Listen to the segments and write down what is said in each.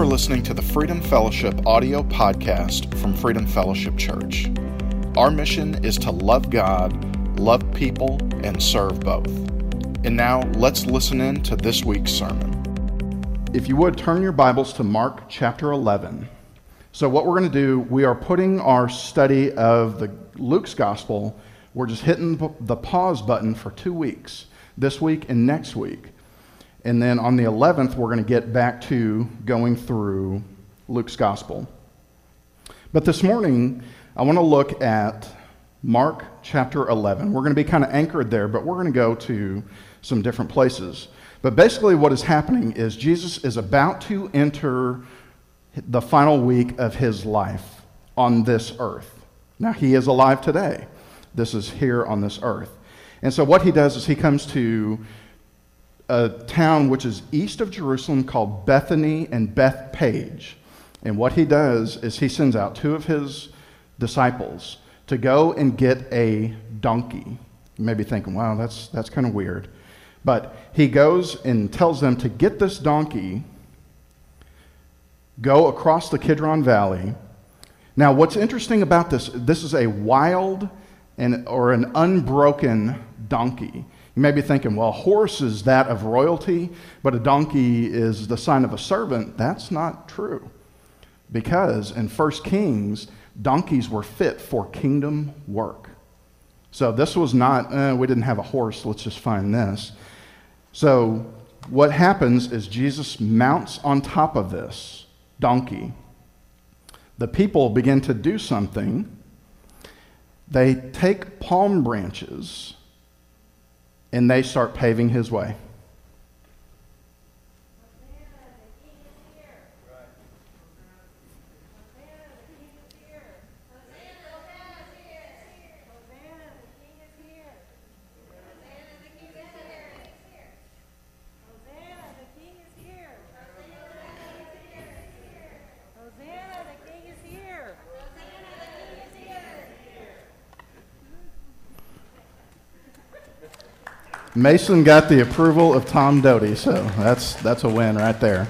are listening to the Freedom Fellowship audio podcast from Freedom Fellowship Church. Our mission is to love God, love people, and serve both. And now let's listen in to this week's sermon. If you would turn your Bibles to Mark chapter 11. So, what we're going to do, we are putting our study of the Luke's gospel, we're just hitting the pause button for two weeks, this week and next week. And then on the 11th, we're going to get back to going through Luke's gospel. But this morning, I want to look at Mark chapter 11. We're going to be kind of anchored there, but we're going to go to some different places. But basically, what is happening is Jesus is about to enter the final week of his life on this earth. Now, he is alive today. This is here on this earth. And so, what he does is he comes to a town which is east of Jerusalem called Bethany and Bethpage. And what he does is he sends out two of his disciples to go and get a donkey. You may be thinking, wow, that's, that's kind of weird. But he goes and tells them to get this donkey, go across the Kidron Valley. Now, what's interesting about this, this is a wild and, or an unbroken donkey. You may be thinking, well, a horse is that of royalty, but a donkey is the sign of a servant. That's not true. Because in 1 Kings, donkeys were fit for kingdom work. So this was not, eh, we didn't have a horse, let's just find this. So what happens is Jesus mounts on top of this donkey. The people begin to do something. They take palm branches and they start paving his way. Mason got the approval of Tom Doty, so that's, that's a win right there.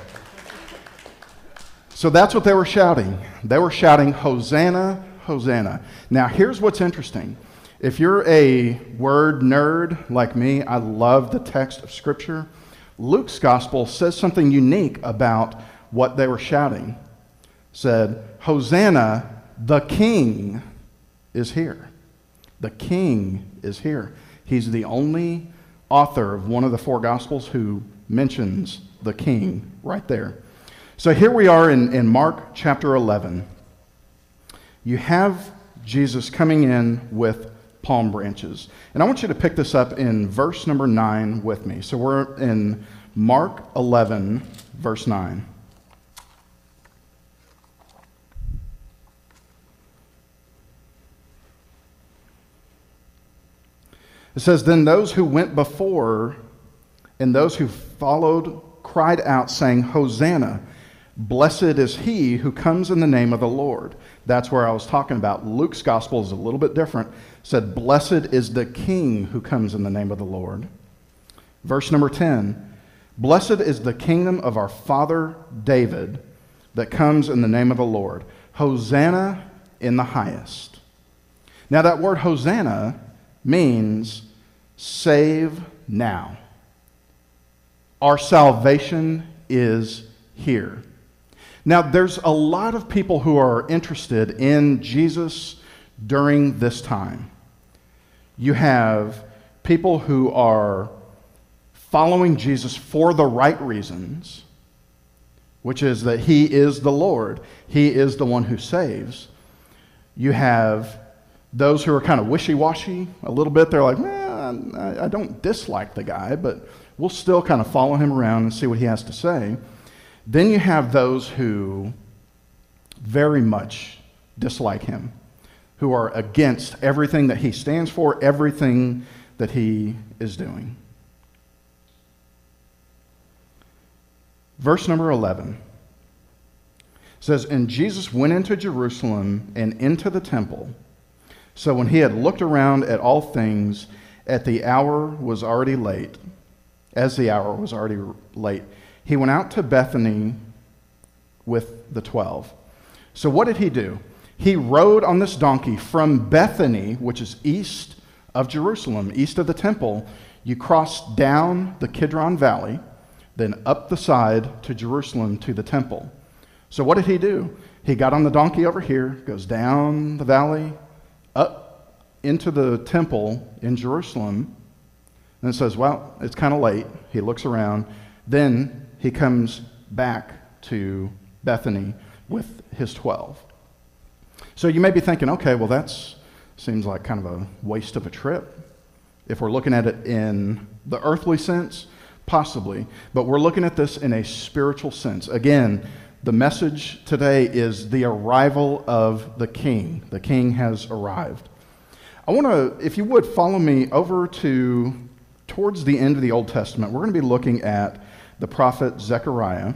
So that's what they were shouting. They were shouting, Hosanna, Hosanna. Now, here's what's interesting. If you're a word nerd like me, I love the text of Scripture. Luke's gospel says something unique about what they were shouting. said, Hosanna, the King is here. The King is here. He's the only author of one of the four Gospels who mentions the king right there. So here we are in, in Mark chapter 11. You have Jesus coming in with palm branches. And I want you to pick this up in verse number 9 with me. So we're in Mark 11, verse 9. It says, Then those who went before and those who followed cried out, saying, Hosanna! Blessed is he who comes in the name of the Lord. That's where I was talking about. Luke's gospel is a little bit different. It said, Blessed is the king who comes in the name of the Lord. Verse number 10 Blessed is the kingdom of our father David that comes in the name of the Lord. Hosanna in the highest. Now, that word Hosanna means save now. Our salvation is here. Now, there's a lot of people who are interested in Jesus during this time. You have people who are following Jesus for the right reasons, which is that he is the Lord, he is the one who saves. You have those who are kind of wishy washy a little bit, they're like, I, I don't dislike the guy, but we'll still kind of follow him around and see what he has to say. Then you have those who very much dislike him, who are against everything that he stands for, everything that he is doing. Verse number 11 says, And Jesus went into Jerusalem and into the temple. So when he had looked around at all things, at the hour was already late, as the hour was already late, he went out to Bethany with the 12. So, what did he do? He rode on this donkey from Bethany, which is east of Jerusalem, east of the temple. You cross down the Kidron Valley, then up the side to Jerusalem to the temple. So, what did he do? He got on the donkey over here, goes down the valley, up into the temple in Jerusalem, and says, Well, it's kind of late. He looks around. Then he comes back to Bethany with his 12. So you may be thinking, okay, well, that seems like kind of a waste of a trip. If we're looking at it in the earthly sense, possibly. But we're looking at this in a spiritual sense. Again, the message today is the arrival of the king. The king has arrived. I want to, if you would, follow me over to towards the end of the Old Testament. We're going to be looking at the prophet Zechariah.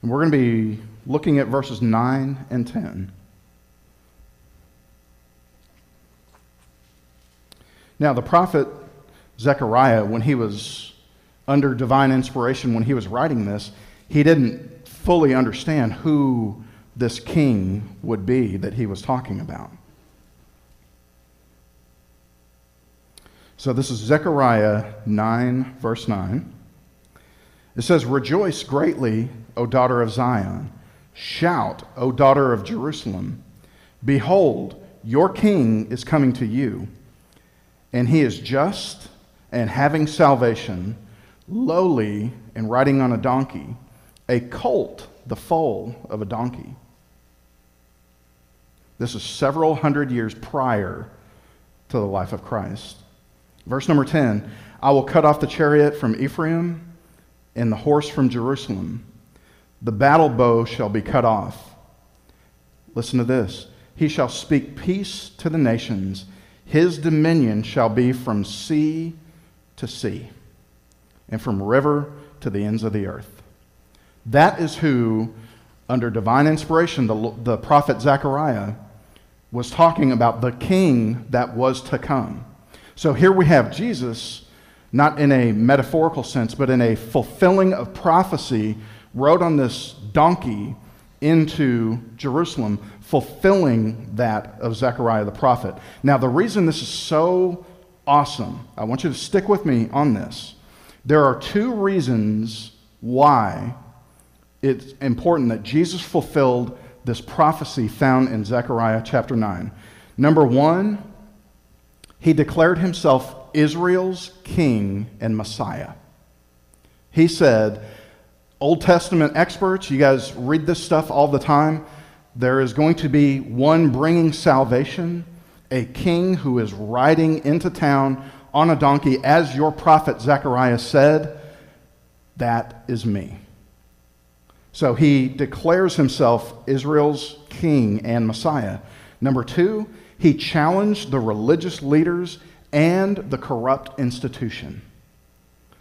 And we're going to be looking at verses 9 and 10. Now, the prophet Zechariah, when he was under divine inspiration, when he was writing this, he didn't fully understand who this king would be that he was talking about. So, this is Zechariah 9, verse 9. It says, Rejoice greatly, O daughter of Zion. Shout, O daughter of Jerusalem. Behold, your king is coming to you, and he is just and having salvation, lowly and riding on a donkey, a colt, the foal of a donkey. This is several hundred years prior to the life of Christ. Verse number 10 I will cut off the chariot from Ephraim and the horse from Jerusalem. The battle bow shall be cut off. Listen to this. He shall speak peace to the nations. His dominion shall be from sea to sea and from river to the ends of the earth. That is who, under divine inspiration, the, the prophet Zechariah was talking about the king that was to come. So here we have Jesus not in a metaphorical sense, but in a fulfilling of prophecy, rode on this donkey into Jerusalem, fulfilling that of Zechariah the prophet. Now, the reason this is so awesome, I want you to stick with me on this. There are two reasons why it's important that Jesus fulfilled this prophecy found in Zechariah chapter 9. Number one, he declared himself Israel's king and Messiah. He said, Old Testament experts, you guys read this stuff all the time. There is going to be one bringing salvation, a king who is riding into town on a donkey, as your prophet Zechariah said. That is me. So he declares himself Israel's king and Messiah. Number two, he challenged the religious leaders and the corrupt institution.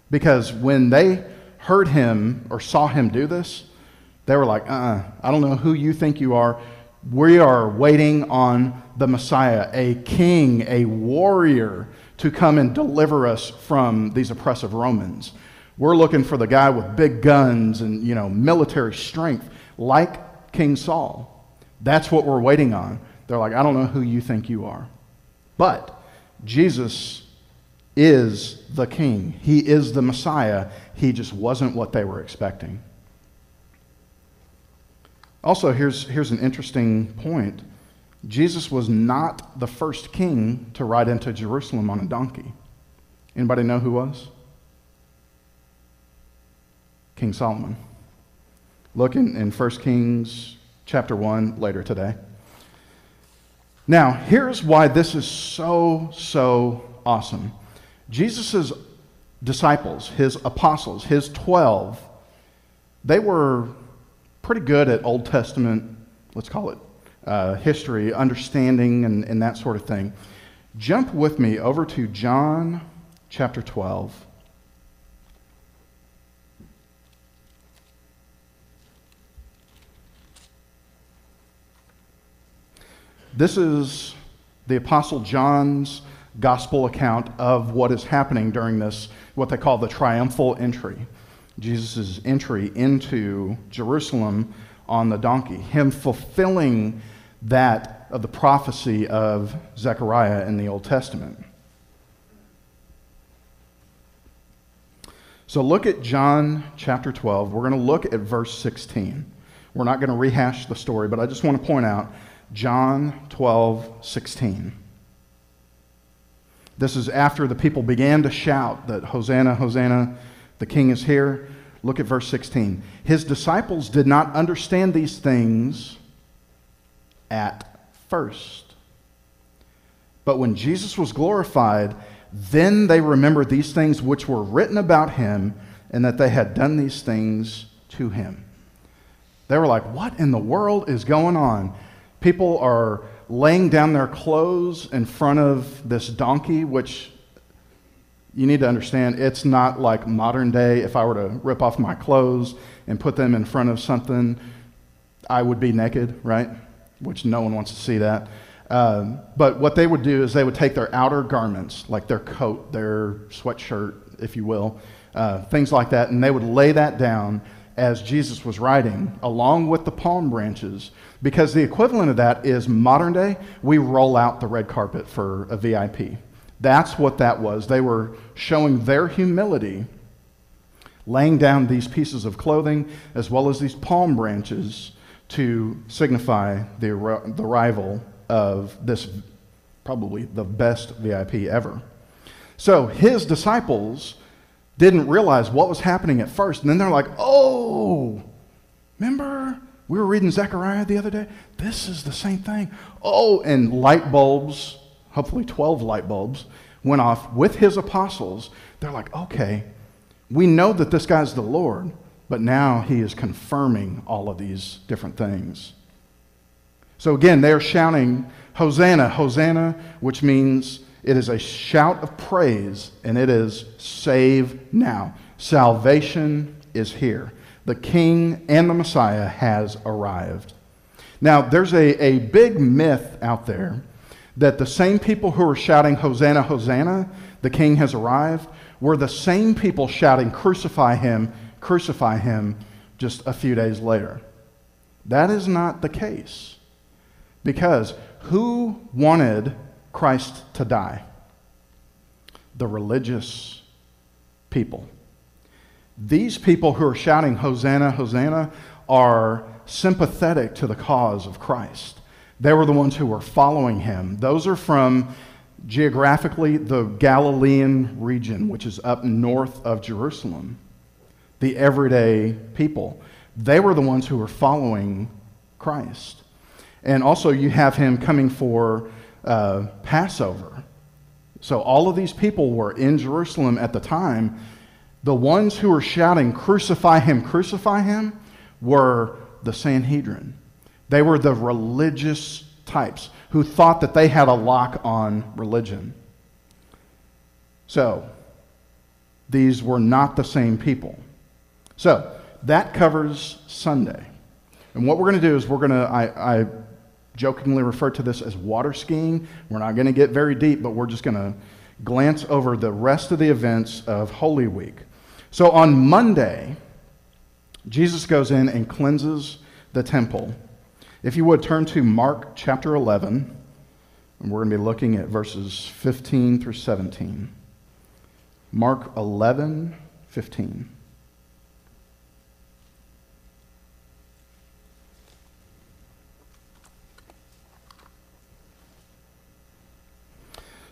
Because when they heard him or saw him do this, they were like, uh uh I don't know who you think you are. We are waiting on the Messiah, a king, a warrior to come and deliver us from these oppressive Romans. We're looking for the guy with big guns and, you know, military strength, like King Saul. That's what we're waiting on. They're like, I don't know who you think you are. But Jesus is the king, he is the Messiah. He just wasn't what they were expecting. Also, here's, here's an interesting point Jesus was not the first king to ride into Jerusalem on a donkey. Anybody know who was? King Solomon. Look in, in 1 Kings chapter 1 later today. Now, here's why this is so, so awesome. Jesus' disciples, his apostles, his 12, they were pretty good at Old Testament, let's call it uh, history, understanding, and, and that sort of thing. Jump with me over to John chapter 12. This is the Apostle John's gospel account of what is happening during this, what they call the triumphal entry. Jesus' entry into Jerusalem on the donkey, him fulfilling that of the prophecy of Zechariah in the Old Testament. So look at John chapter 12. We're going to look at verse 16. We're not going to rehash the story, but I just want to point out John 12, 16. This is after the people began to shout that Hosanna, Hosanna, the king is here. Look at verse 16. His disciples did not understand these things at first. But when Jesus was glorified, then they remembered these things which were written about him and that they had done these things to him. They were like, What in the world is going on? People are laying down their clothes in front of this donkey, which you need to understand it's not like modern day. If I were to rip off my clothes and put them in front of something, I would be naked, right? Which no one wants to see that. Um, but what they would do is they would take their outer garments, like their coat, their sweatshirt, if you will, uh, things like that, and they would lay that down as Jesus was riding, along with the palm branches, because the equivalent of that is modern day, we roll out the red carpet for a VIP. That's what that was. They were showing their humility, laying down these pieces of clothing as well as these palm branches to signify the, the arrival of this probably the best VIP ever. So his disciples didn't realize what was happening at first. And then they're like, oh, remember? We were reading Zechariah the other day. This is the same thing. Oh, and light bulbs, hopefully 12 light bulbs, went off with his apostles. They're like, okay, we know that this guy's the Lord, but now he is confirming all of these different things. So again, they are shouting, Hosanna, Hosanna, which means it is a shout of praise, and it is save now. Salvation is here. The King and the Messiah has arrived. Now, there's a, a big myth out there that the same people who are shouting, Hosanna, Hosanna, the King has arrived, were the same people shouting, Crucify him, crucify him, just a few days later. That is not the case. Because who wanted Christ to die? The religious people. These people who are shouting, Hosanna, Hosanna, are sympathetic to the cause of Christ. They were the ones who were following him. Those are from geographically the Galilean region, which is up north of Jerusalem. The everyday people. They were the ones who were following Christ. And also, you have him coming for uh, Passover. So, all of these people were in Jerusalem at the time. The ones who were shouting, Crucify him, crucify him, were the Sanhedrin. They were the religious types who thought that they had a lock on religion. So, these were not the same people. So, that covers Sunday. And what we're going to do is we're going to, I, I jokingly refer to this as water skiing. We're not going to get very deep, but we're just going to glance over the rest of the events of Holy Week. So on Monday, Jesus goes in and cleanses the temple. If you would turn to Mark chapter 11, and we're going to be looking at verses 15 through 17. Mark 11, 15.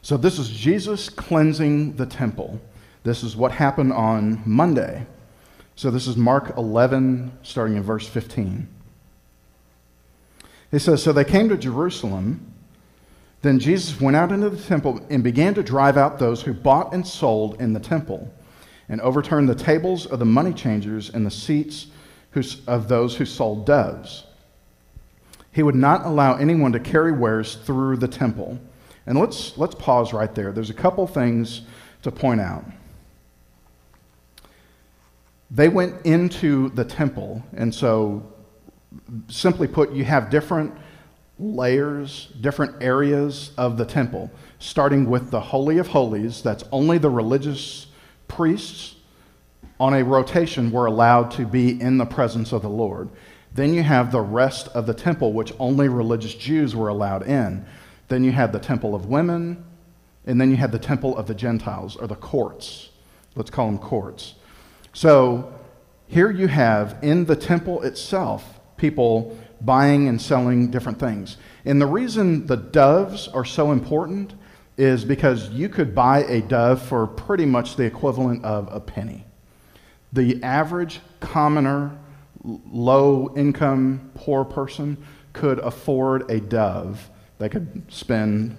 So, this is Jesus cleansing the temple. This is what happened on Monday. So, this is Mark 11, starting in verse 15. He says So they came to Jerusalem. Then Jesus went out into the temple and began to drive out those who bought and sold in the temple, and overturned the tables of the money changers and the seats of those who sold doves. He would not allow anyone to carry wares through the temple. And let's, let's pause right there. There's a couple things to point out. They went into the temple, and so, simply put, you have different layers, different areas of the temple, starting with the Holy of Holies, that's only the religious priests on a rotation were allowed to be in the presence of the Lord. Then you have the rest of the temple, which only religious Jews were allowed in. Then you had the temple of women, and then you had the temple of the Gentiles, or the courts. Let's call them courts. So here you have in the temple itself people buying and selling different things. And the reason the doves are so important is because you could buy a dove for pretty much the equivalent of a penny. The average commoner, low income, poor person could afford a dove. They could spend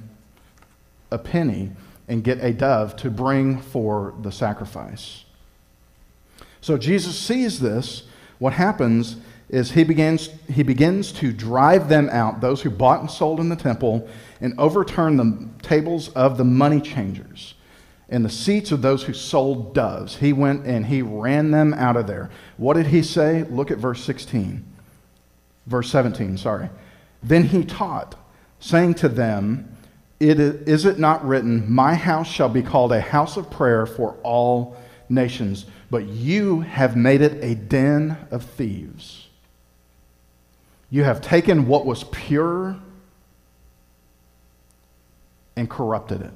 a penny and get a dove to bring for the sacrifice. So Jesus sees this. What happens is he begins, he begins to drive them out, those who bought and sold in the temple, and overturn the tables of the money changers and the seats of those who sold doves. He went and he ran them out of there. What did he say? Look at verse 16. Verse 17, sorry. Then he taught, saying to them, it is, is it not written, My house shall be called a house of prayer for all nations, but you have made it a den of thieves. You have taken what was pure and corrupted it.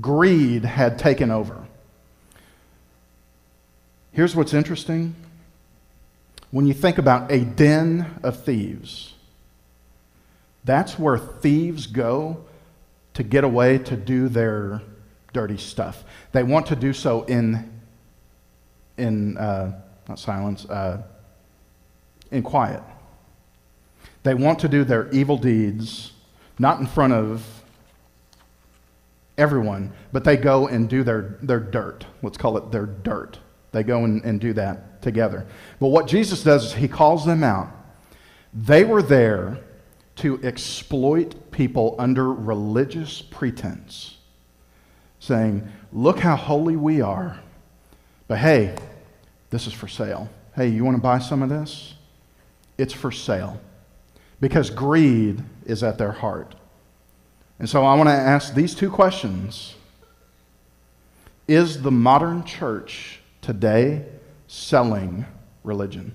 Greed had taken over. Here's what's interesting. When you think about a den of thieves, that's where thieves go to get away to do their dirty stuff. They want to do so in, in uh, not silence, uh, in quiet. They want to do their evil deeds not in front of everyone, but they go and do their, their dirt. Let's call it their dirt. They go and, and do that together. But what Jesus does is he calls them out. They were there to exploit people under religious pretense, saying, Look how holy we are. But hey, this is for sale. Hey, you want to buy some of this? It's for sale. Because greed is at their heart. And so I want to ask these two questions Is the modern church today selling religion?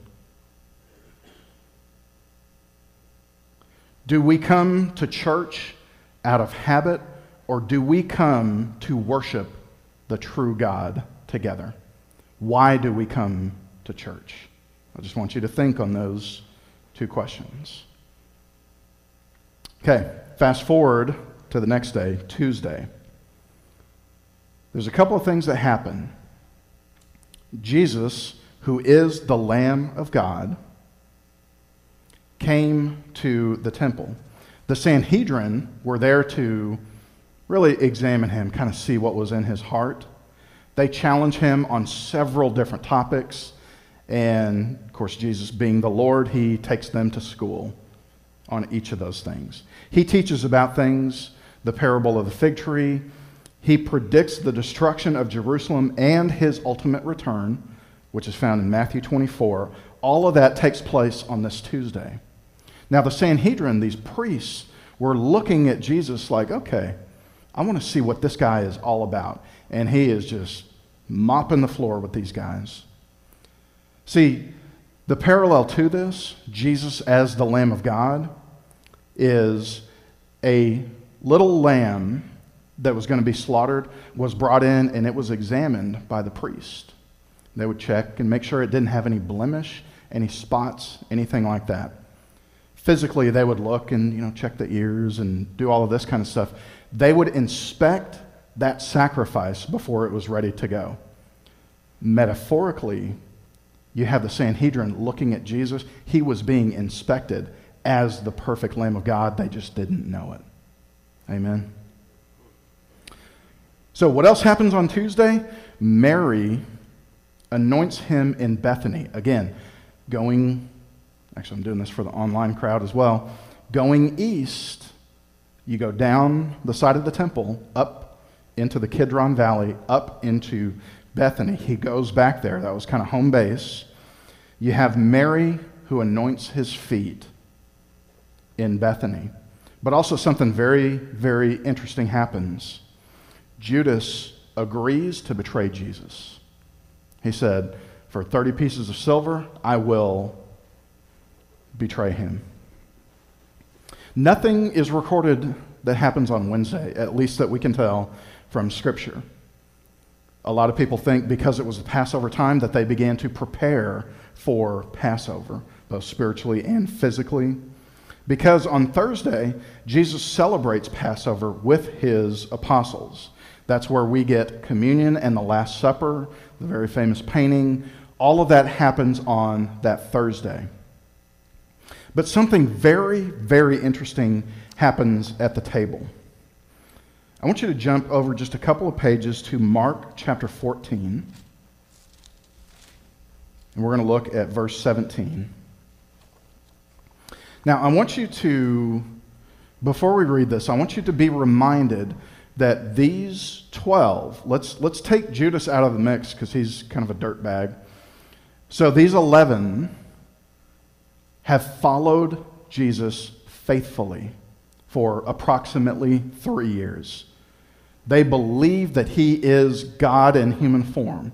Do we come to church out of habit, or do we come to worship the true God together? Why do we come to church? I just want you to think on those two questions. Okay, fast forward to the next day, Tuesday. There's a couple of things that happen. Jesus, who is the Lamb of God, came to the temple. The Sanhedrin were there to really examine him, kind of see what was in his heart. They challenge him on several different topics. And of course, Jesus being the Lord, he takes them to school on each of those things. He teaches about things, the parable of the fig tree. He predicts the destruction of Jerusalem and his ultimate return, which is found in Matthew 24. All of that takes place on this Tuesday. Now, the Sanhedrin, these priests, were looking at Jesus like, okay, I want to see what this guy is all about. And he is just mopping the floor with these guys. See, the parallel to this, Jesus as the Lamb of God, is a little lamb that was going to be slaughtered was brought in and it was examined by the priest. They would check and make sure it didn't have any blemish, any spots, anything like that physically they would look and you know check the ears and do all of this kind of stuff they would inspect that sacrifice before it was ready to go. Metaphorically you have the sanhedrin looking at jesus. He was being inspected as the perfect lamb of god. They just didn't know it. Amen? So what else happens on tuesday? Mary anoints him in bethany. Again going Actually, I'm doing this for the online crowd as well. Going east, you go down the side of the temple, up into the Kidron Valley, up into Bethany. He goes back there. That was kind of home base. You have Mary who anoints his feet in Bethany. But also, something very, very interesting happens. Judas agrees to betray Jesus. He said, For 30 pieces of silver, I will betray him. Nothing is recorded that happens on Wednesday, at least that we can tell from Scripture. A lot of people think because it was the Passover time that they began to prepare for Passover, both spiritually and physically. Because on Thursday, Jesus celebrates Passover with his apostles. That's where we get communion and the Last Supper, the very famous painting. All of that happens on that Thursday. But something very, very interesting happens at the table. I want you to jump over just a couple of pages to Mark chapter 14. And we're going to look at verse 17. Now, I want you to, before we read this, I want you to be reminded that these 12, let's, let's take Judas out of the mix because he's kind of a dirt bag. So these 11 have followed Jesus faithfully for approximately three years. They believe that he is God in human form,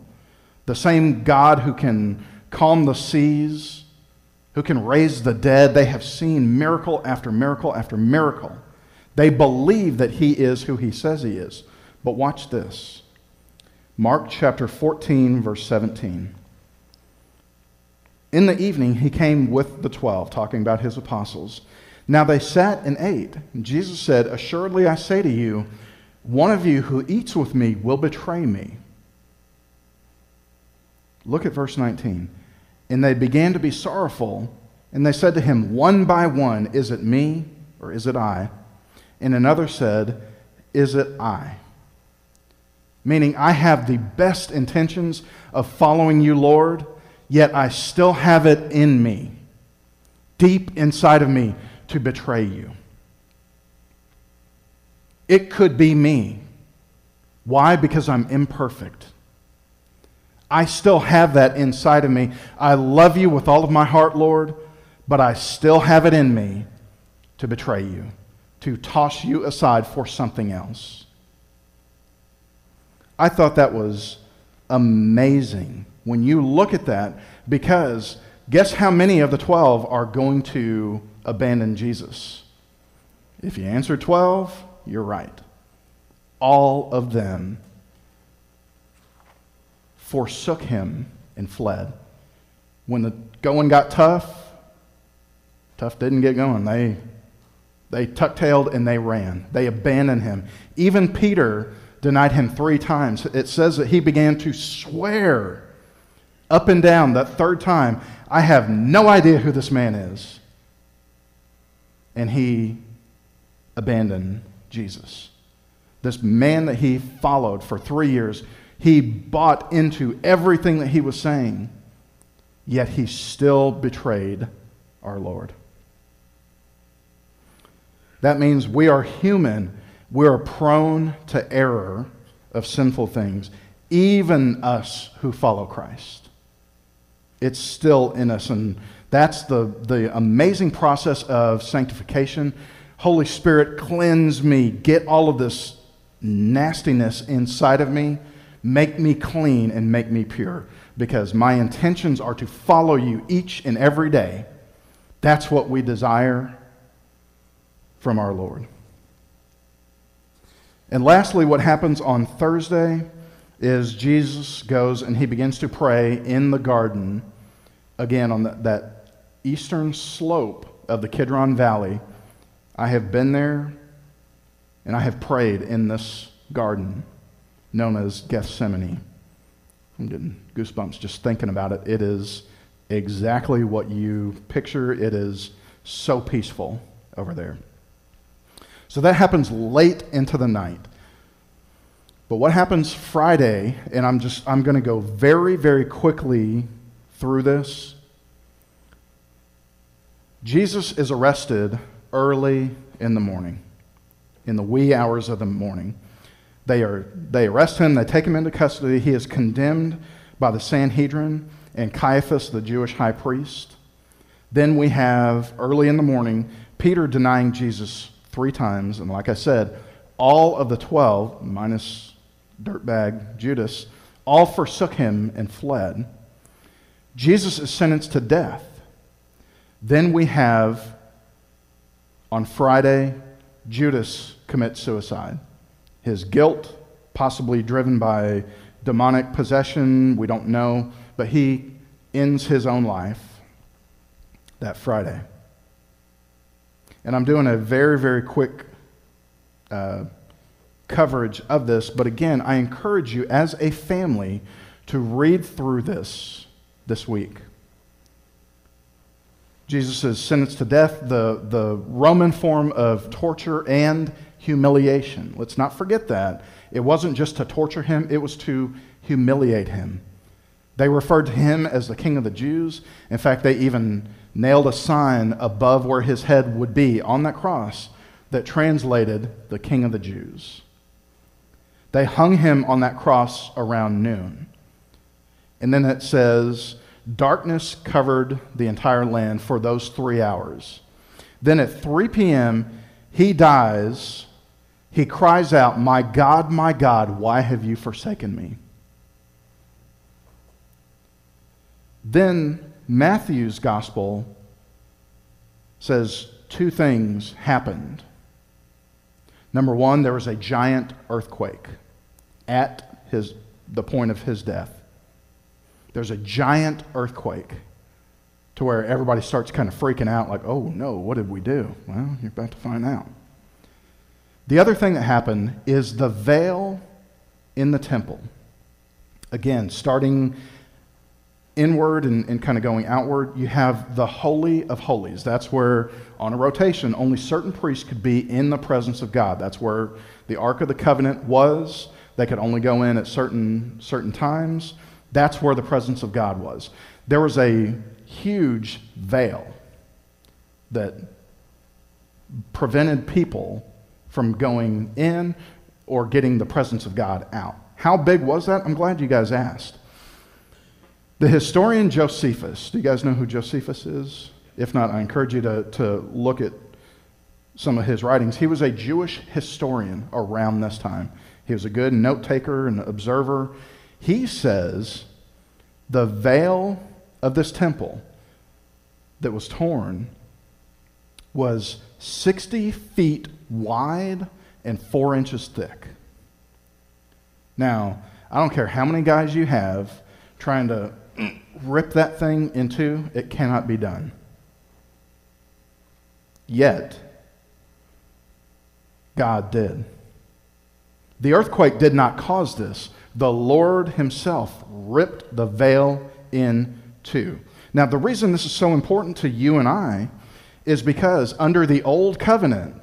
the same God who can calm the seas, who can raise the dead. They have seen miracle after miracle after miracle. They believe that he is who he says he is. But watch this Mark chapter 14, verse 17. In the evening, he came with the twelve, talking about his apostles. Now they sat and ate. Jesus said, Assuredly I say to you, one of you who eats with me will betray me. Look at verse 19. And they began to be sorrowful, and they said to him, one by one, Is it me or is it I? And another said, Is it I? Meaning, I have the best intentions of following you, Lord yet I still have it in me, deep inside of me, to betray you. It could be me. Why? Because I'm imperfect. I still have that inside of me. I love you with all of my heart, Lord, but I still have it in me to betray you, to toss you aside for something else. I thought that was amazing when you look at that because guess how many of the 12 are going to abandon Jesus? If you answer 12, you're right. All of them forsook him and fled. When the going got tough, tough didn't get going. They, they tuck tailed and they ran. They abandoned him. Even Peter denied him three times. It says that he began to swear up and down that third time, I have no idea who this man is. And he abandoned Jesus. This man that he followed for three years, he bought into everything that he was saying, yet he still betrayed our Lord. That means we are human. We are prone to error of sinful things, even us who follow Christ. It's still in us. And that's the, the amazing process of sanctification. Holy Spirit, cleanse me. Get all of this nastiness inside of me. Make me clean and make me pure. Because my intentions are to follow you each and every day. That's what we desire from our Lord. And lastly, what happens on Thursday is Jesus goes and he begins to pray in the garden, again, on the, that eastern slope of the Kidron Valley. I have been there and I have prayed in this garden known as Gethsemane. I'm getting goosebumps just thinking about it. It is exactly what you picture. It is so peaceful over there. So that happens late into the night. But what happens Friday, and I'm just I'm going to go very very quickly through this. Jesus is arrested early in the morning, in the wee hours of the morning. They, are, they arrest him, they take him into custody. He is condemned by the Sanhedrin and Caiaphas, the Jewish high priest. Then we have, early in the morning, Peter denying Jesus three times, and like I said, all of the 12, minus dirtbag Judas, all forsook him and fled. Jesus is sentenced to death. Then we have, on Friday, Judas commits suicide. His guilt, possibly driven by demonic possession, we don't know, but he ends his own life that Friday. And I'm doing a very, very quick uh, coverage of this, but again, I encourage you as a family to read through this this week. Jesus is sentenced to death, the, the Roman form of torture and humiliation. Let's not forget that. It wasn't just to torture him, it was to humiliate him. They referred to him as the King of the Jews. In fact, they even nailed a sign above where his head would be on that cross that translated the King of the Jews. They hung him on that cross around noon. And then it says, Darkness covered the entire land for those three hours. Then at 3 p.m., he dies. He cries out, My God, my God, why have you forsaken me? Then Matthew's gospel says two things happened. Number one, there was a giant earthquake at his, the point of his death. There's a giant earthquake to where everybody starts kind of freaking out, like, oh no, what did we do? Well, you're about to find out. The other thing that happened is the veil in the temple. Again, starting inward and, and kind of going outward, you have the Holy of Holies. That's where, on a rotation, only certain priests could be in the presence of God. That's where the Ark of the Covenant was. They could only go in at certain, certain times. That's where the presence of God was. There was a huge veil that prevented people from going in or getting the presence of God out. How big was that? I'm glad you guys asked. The historian Josephus, do you guys know who Josephus is? If not, I encourage you to, to look at some of his writings. He was a Jewish historian around this time. He was a good note taker and observer. He says the veil of this temple that was torn was 60 feet wide and four inches thick. Now, I don't care how many guys you have trying to mm, rip that thing in two, it cannot be done. Yet, God did. The earthquake did not cause this. The Lord Himself ripped the veil in two. Now, the reason this is so important to you and I is because under the Old Covenant,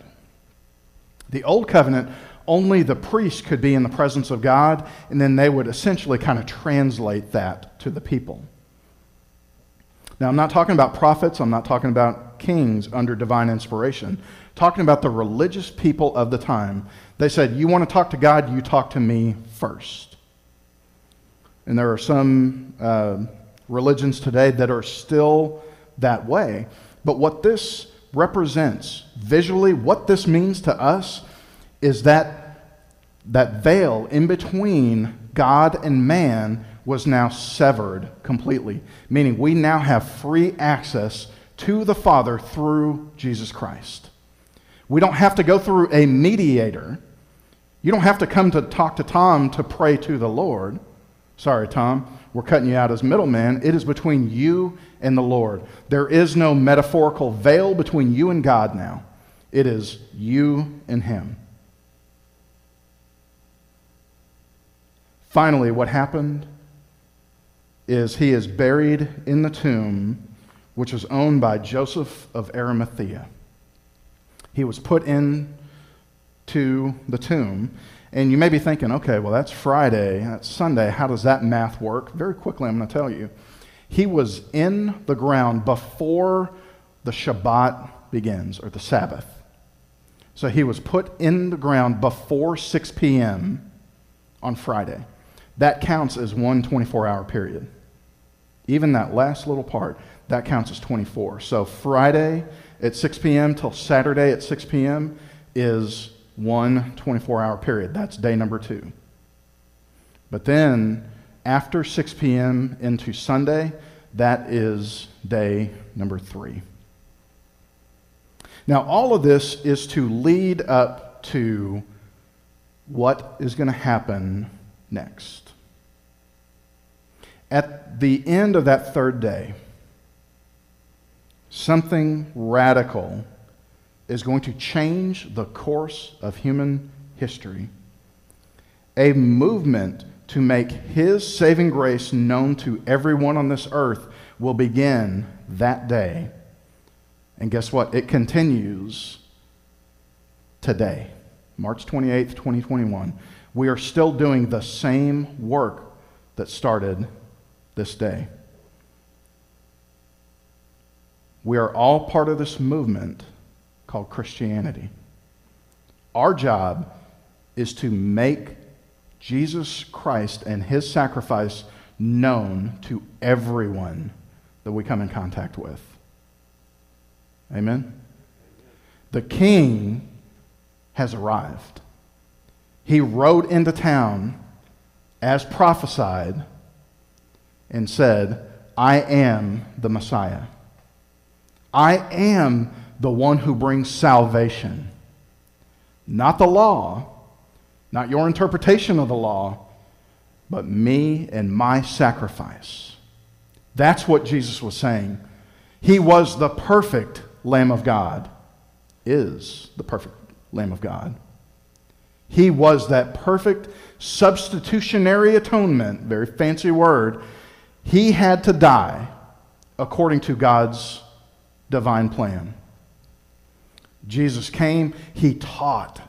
the Old Covenant, only the priest could be in the presence of God, and then they would essentially kind of translate that to the people. Now, I'm not talking about prophets, I'm not talking about kings under divine inspiration. talking about the religious people of the time. They said, You want to talk to God, you talk to me first. And there are some uh, religions today that are still that way. But what this represents visually, what this means to us, is that that veil in between God and man was now severed completely, meaning we now have free access to the Father through Jesus Christ. We don't have to go through a mediator. You don't have to come to talk to Tom to pray to the Lord. Sorry, Tom, we're cutting you out as middleman. It is between you and the Lord. There is no metaphorical veil between you and God now, it is you and Him. Finally, what happened is he is buried in the tomb which was owned by Joseph of Arimathea. He was put in to the tomb. And you may be thinking, okay, well, that's Friday, that's Sunday. How does that math work? Very quickly, I'm going to tell you. He was in the ground before the Shabbat begins, or the Sabbath. So he was put in the ground before 6 p.m. on Friday that counts as one 24 hour period. Even that last little part, that counts as 24. So Friday at 6 p.m. till Saturday at 6 p.m. is one 24 hour period. That's day number two. But then after 6 p.m. into Sunday, that is day number three. Now, all of this is to lead up to what is going to happen next. At the end of that third day, something radical is going to change the course of human history. A movement to make His saving grace known to everyone on this earth will begin that day. And guess what? It continues today, March 28th, 2021. We are still doing the same work that started this day. We are all part of this movement called Christianity. Our job is to make Jesus Christ and his sacrifice known to everyone that we come in contact with. Amen? The king has arrived. He rode into town as prophesied and said, I am the Messiah. I am the one who brings salvation. Not the law, not your interpretation of the law, but me and my sacrifice. That's what Jesus was saying. He was the perfect Lamb of God, is the perfect Lamb of God. He was that perfect substitutionary atonement, very fancy word. He had to die according to God's divine plan. Jesus came, he taught,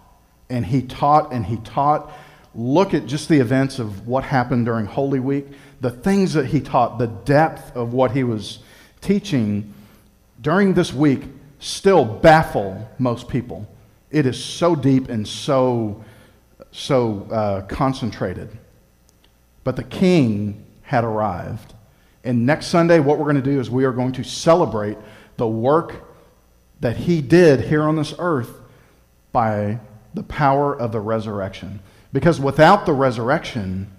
and he taught, and he taught. Look at just the events of what happened during Holy Week, the things that he taught, the depth of what he was teaching during this week still baffle most people. It is so deep and so, so uh, concentrated. But the king had arrived. And next Sunday, what we're going to do is we are going to celebrate the work that he did here on this earth by the power of the resurrection. Because without the resurrection,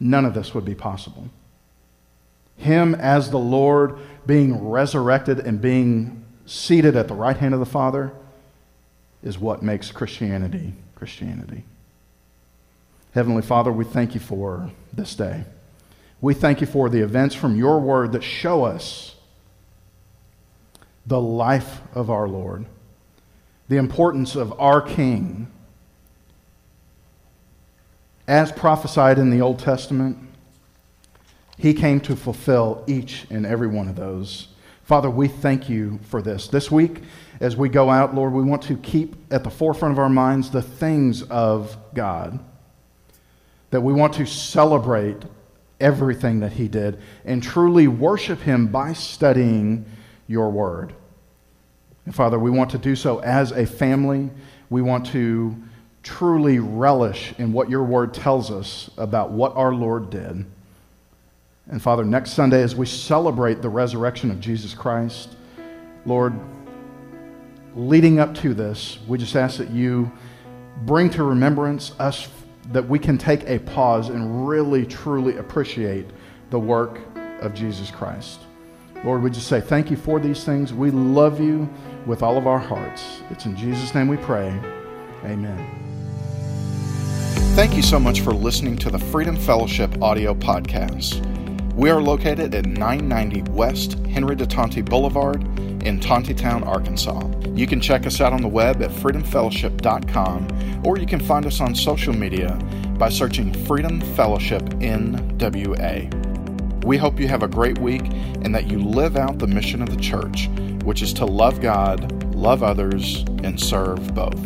none of this would be possible. Him as the Lord being resurrected and being seated at the right hand of the Father is what makes Christianity Christianity. Heavenly Father, we thank you for this day. We thank you for the events from your word that show us the life of our Lord, the importance of our King. As prophesied in the Old Testament, he came to fulfill each and every one of those. Father, we thank you for this. This week, as we go out, Lord, we want to keep at the forefront of our minds the things of God. That we want to celebrate everything that He did and truly worship Him by studying your word. And Father, we want to do so as a family. We want to truly relish in what your word tells us about what our Lord did. And Father, next Sunday, as we celebrate the resurrection of Jesus Christ, Lord, leading up to this, we just ask that you bring to remembrance us that we can take a pause and really, truly appreciate the work of Jesus Christ. Lord, we just say thank you for these things. We love you with all of our hearts. It's in Jesus' name we pray. Amen. Thank you so much for listening to the Freedom Fellowship audio podcast. We are located at 990 West Henry de Tonti Boulevard in Tontitown, Arkansas. You can check us out on the web at freedomfellowship.com or you can find us on social media by searching Freedom Fellowship NWA. We hope you have a great week and that you live out the mission of the church, which is to love God, love others, and serve both.